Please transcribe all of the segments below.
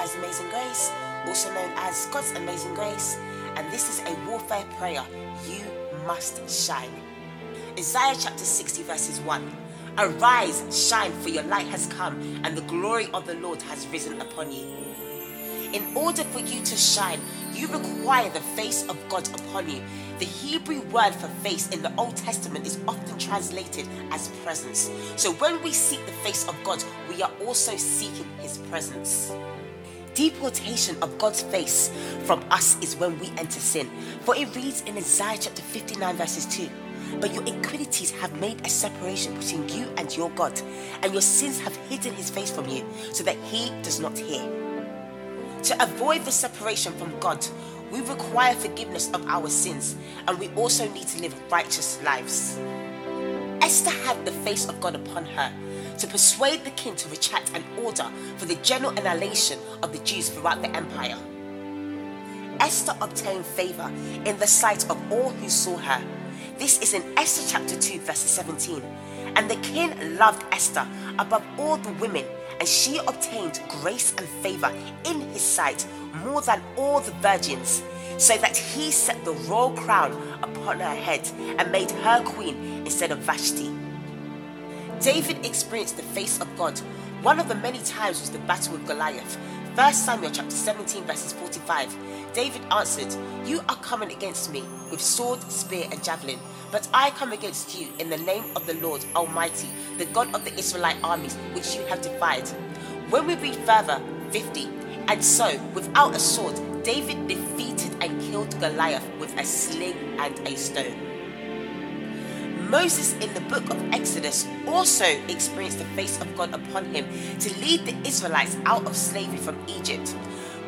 Shaddai's Amazing Grace, also known as God's Amazing Grace, and this is a warfare prayer. You must shine. Isaiah chapter 60, verses 1. Arise, shine, for your light has come, and the glory of the Lord has risen upon you. In order for you to shine, you require the face of God upon you. The Hebrew word for face in the Old Testament is often translated as presence. So when we seek the face of God, we are also seeking his presence. Deportation of God's face from us is when we enter sin. For it reads in Isaiah chapter 59, verses 2 But your iniquities have made a separation between you and your God, and your sins have hidden his face from you, so that he does not hear. To avoid the separation from God, we require forgiveness of our sins, and we also need to live righteous lives. Esther had the face of God upon her to persuade the king to retract an order for the general annihilation of the Jews throughout the empire. Esther obtained favor in the sight of all who saw her. This is in Esther chapter 2, verse 17. And the king loved Esther above all the women, and she obtained grace and favor in his sight more than all the virgins, so that he set the royal crown upon her head and made her queen instead of Vashti. David experienced the face of God. One of the many times was the battle with Goliath. 1 Samuel chapter 17 verses 45. David answered, You are coming against me with sword, spear, and javelin, but I come against you in the name of the Lord Almighty, the God of the Israelite armies, which you have defied. When we read further, 50, and so, without a sword, David defeated and killed Goliath with a sling and a stone. Moses in the book of Exodus also experienced the face of God upon him to lead the Israelites out of slavery from Egypt.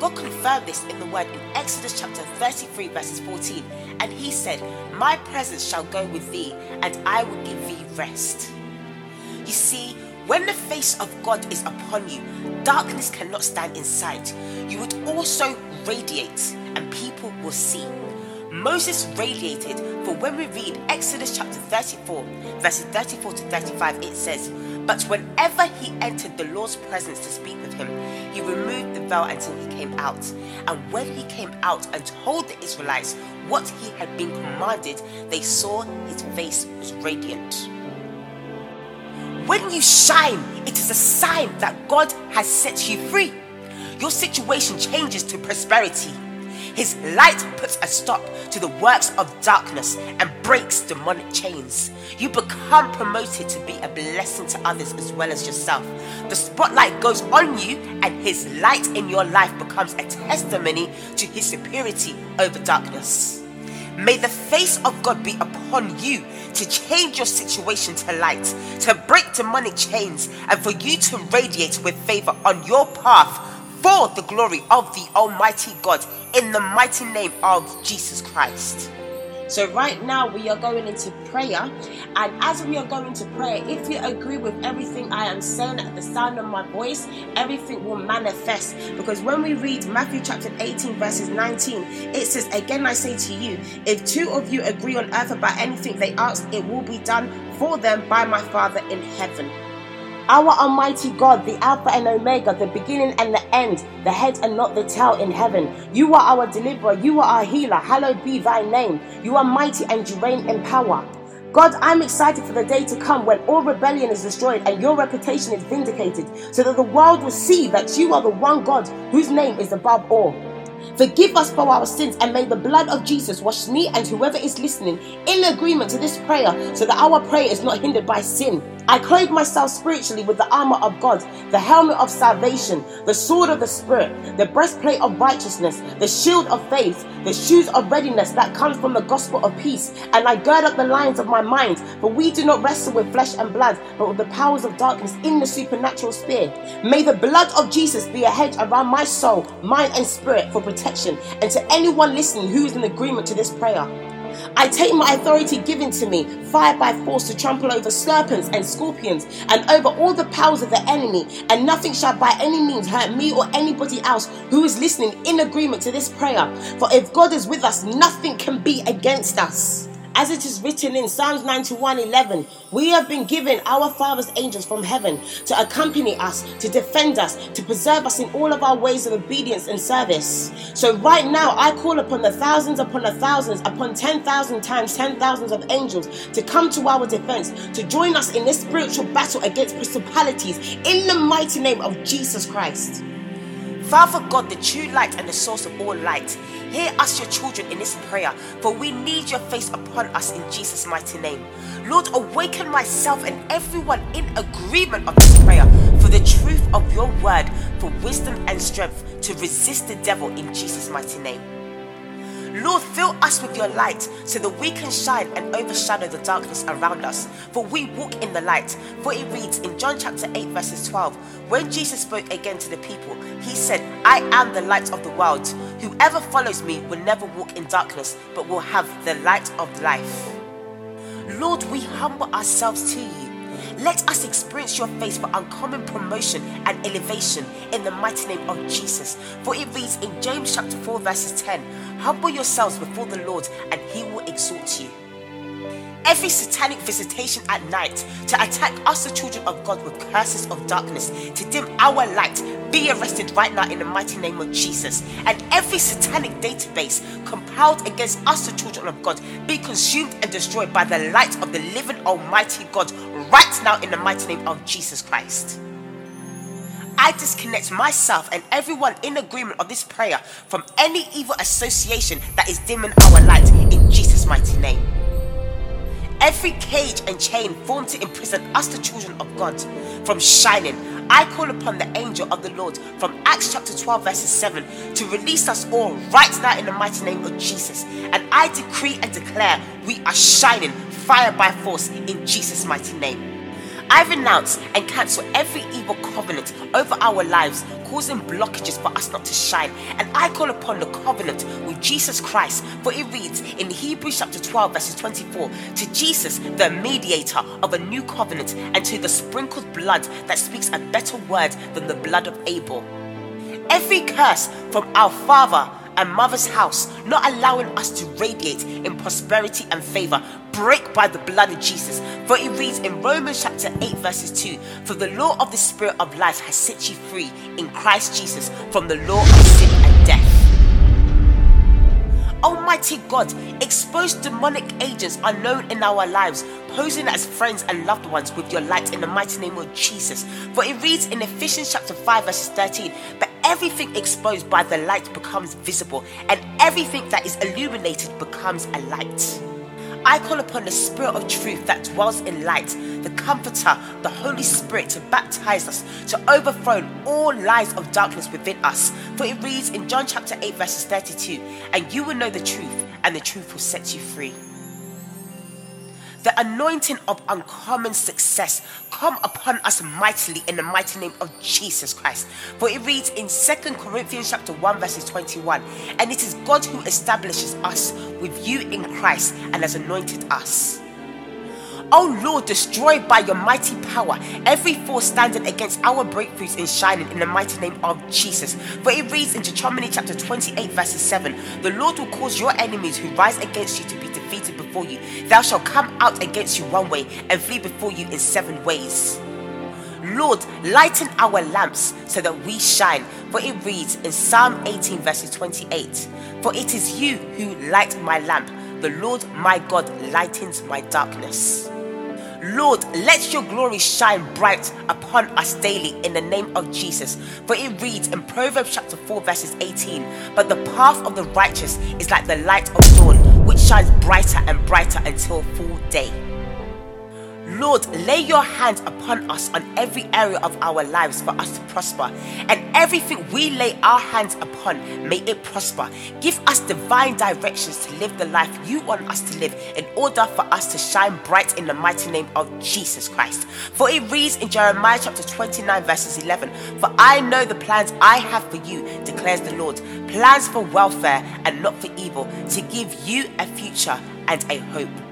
God confirmed this in the word in Exodus chapter 33, verses 14. And he said, My presence shall go with thee, and I will give thee rest. You see, when the face of God is upon you, darkness cannot stand in sight. You would also radiate, and people will see. Moses radiated, for when we read Exodus chapter 34, verses 34 to 35, it says, But whenever he entered the Lord's presence to speak with him, he removed the veil until he came out. And when he came out and told the Israelites what he had been commanded, they saw his face was radiant. When you shine, it is a sign that God has set you free. Your situation changes to prosperity. His light puts a stop to the works of darkness and breaks demonic chains. You become promoted to be a blessing to others as well as yourself. The spotlight goes on you, and His light in your life becomes a testimony to His superiority over darkness. May the face of God be upon you to change your situation to light, to break demonic chains, and for you to radiate with favor on your path for the glory of the Almighty God in the mighty name of Jesus Christ. So, right now, we are going into prayer. And as we are going to prayer, if you agree with everything I am saying at the sound of my voice, everything will manifest. Because when we read Matthew chapter 18, verses 19, it says, Again, I say to you, if two of you agree on earth about anything they ask, it will be done for them by my Father in heaven. Our Almighty God, the Alpha and Omega, the beginning and the end, the head and not the tail in heaven. You are our deliverer, you are our healer. Hallowed be thy name. You are mighty and you reign in power. God, I'm excited for the day to come when all rebellion is destroyed and your reputation is vindicated, so that the world will see that you are the one God whose name is above all. Forgive us for our sins and may the blood of Jesus wash me and whoever is listening in agreement to this prayer so that our prayer is not hindered by sin. I clothe myself spiritually with the armor of God, the helmet of salvation, the sword of the Spirit, the breastplate of righteousness, the shield of faith, the shoes of readiness that comes from the gospel of peace. And I gird up the lines of my mind, for we do not wrestle with flesh and blood, but with the powers of darkness in the supernatural sphere. May the blood of Jesus be a hedge around my soul, mind, and spirit for protection. And to anyone listening who is in agreement to this prayer, I take my authority given to me, fire by force, to trample over serpents and scorpions and over all the powers of the enemy, and nothing shall by any means hurt me or anybody else who is listening in agreement to this prayer. For if God is with us, nothing can be against us. As it is written in Psalms 91:11, we have been given our Father's angels from heaven to accompany us, to defend us, to preserve us in all of our ways of obedience and service. So right now, I call upon the thousands upon the thousands, upon 10,000 times 10,000s of angels to come to our defense, to join us in this spiritual battle against principalities in the mighty name of Jesus Christ. Father God, the true light and the source of all light, hear us, your children, in this prayer, for we need your face upon us in Jesus' mighty name. Lord, awaken myself and everyone in agreement of this prayer for the truth of your word, for wisdom and strength to resist the devil in Jesus' mighty name. Lord, fill us with your light so that we can shine and overshadow the darkness around us. For we walk in the light. For it reads in John chapter 8, verses 12 When Jesus spoke again to the people, he said, I am the light of the world. Whoever follows me will never walk in darkness, but will have the light of life. Lord, we humble ourselves to you let us experience your face for uncommon promotion and elevation in the mighty name of Jesus. For it reads in James chapter 4, verses 10 Humble yourselves before the Lord, and he will exalt you. Every satanic visitation at night to attack us, the children of God, with curses of darkness, to dim our light, be arrested right now in the mighty name of Jesus. And every satanic database compiled against us, the children of God, be consumed and destroyed by the light of the living Almighty God right now in the mighty name of Jesus Christ. I disconnect myself and everyone in agreement of this prayer from any evil association that is dimming our light in Jesus' mighty name. Every cage and chain formed to imprison us, the children of God, from shining, I call upon the angel of the Lord from Acts chapter 12, verses 7 to release us all right now in the mighty name of Jesus. And I decree and declare we are shining fire by force in Jesus' mighty name. I renounce and cancel every evil covenant over our lives, causing blockages for us not to shine. And I call upon the covenant with Jesus Christ, for it reads in Hebrews chapter 12, verses 24 to Jesus, the mediator of a new covenant, and to the sprinkled blood that speaks a better word than the blood of Abel. Every curse from our father and mother's house, not allowing us to radiate in prosperity and favor. Break by the blood of Jesus. For it reads in Romans chapter 8, verses 2 For the law of the Spirit of life has set you free in Christ Jesus from the law of sin and death. Almighty God, expose demonic agents unknown in our lives, posing as friends and loved ones with your light in the mighty name of Jesus. For it reads in Ephesians chapter 5, verses 13, But everything exposed by the light becomes visible, and everything that is illuminated becomes a light. I call upon the Spirit of truth that dwells in light, the Comforter, the Holy Spirit, to baptize us, to overthrow all lies of darkness within us. For it reads in John chapter 8, verses 32 And you will know the truth, and the truth will set you free the anointing of uncommon success come upon us mightily in the mighty name of Jesus Christ. For it reads in Second Corinthians chapter 1 verses 21, and it is God who establishes us with you in Christ and has anointed us. Oh Lord, destroy by your mighty power every force standing against our breakthroughs in shining in the mighty name of Jesus. For it reads in Deuteronomy chapter 28, verses 7 The Lord will cause your enemies who rise against you to be defeated before you. Thou shalt come out against you one way and flee before you in seven ways. Lord, lighten our lamps so that we shine. For it reads in Psalm 18, verses 28 For it is you who light my lamp. The Lord my God lightens my darkness. Lord, let your glory shine bright upon us daily in the name of Jesus. For it reads in Proverbs chapter 4, verses 18 But the path of the righteous is like the light of dawn, which shines brighter and brighter until full day. Lord, lay your hands upon us on every area of our lives for us to prosper. And everything we lay our hands upon, may it prosper. Give us divine directions to live the life you want us to live in order for us to shine bright in the mighty name of Jesus Christ. For it reads in Jeremiah chapter 29, verses 11 For I know the plans I have for you, declares the Lord plans for welfare and not for evil, to give you a future and a hope.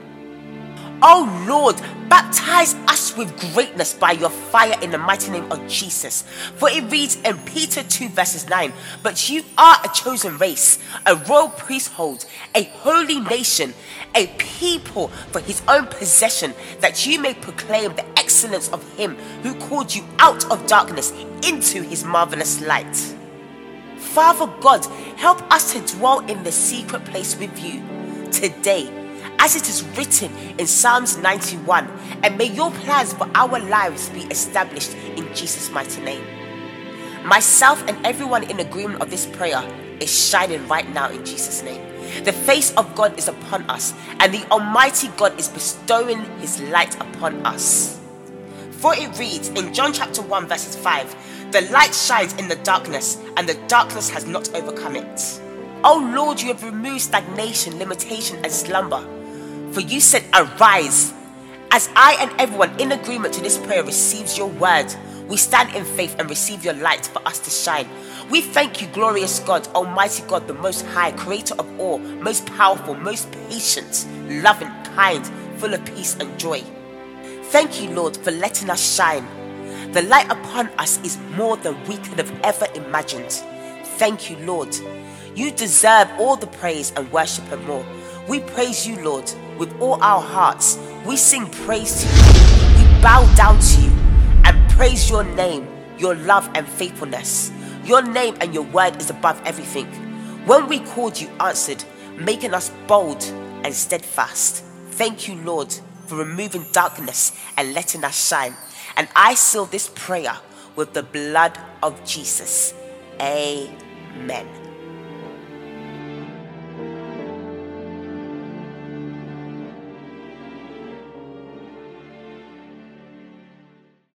Oh Lord, baptize us with greatness by your fire in the mighty name of Jesus. For it reads in Peter 2, verses 9 But you are a chosen race, a royal priesthood, a holy nation, a people for his own possession, that you may proclaim the excellence of him who called you out of darkness into his marvelous light. Father God, help us to dwell in the secret place with you today as it is written in Psalms 91. And may your plans for our lives be established in Jesus' mighty name. Myself and everyone in agreement of this prayer is shining right now in Jesus' name. The face of God is upon us, and the Almighty God is bestowing His light upon us. For it reads in John chapter 1, verses 5 The light shines in the darkness, and the darkness has not overcome it. Oh Lord, you have removed stagnation, limitation, and slumber. For you said, Arise. As I and everyone in agreement to this prayer receives your word, we stand in faith and receive your light for us to shine. We thank you, glorious God, Almighty God, the Most High, Creator of all, most powerful, most patient, loving, kind, full of peace and joy. Thank you, Lord, for letting us shine. The light upon us is more than we could have ever imagined. Thank you, Lord. You deserve all the praise and worship and more. We praise you, Lord, with all our hearts. We sing praise to you. We bow down to you and praise your name, your love and faithfulness. Your name and your word is above everything. When we called, you answered, making us bold and steadfast. Thank you, Lord, for removing darkness and letting us shine. And I seal this prayer with the blood of Jesus. Amen.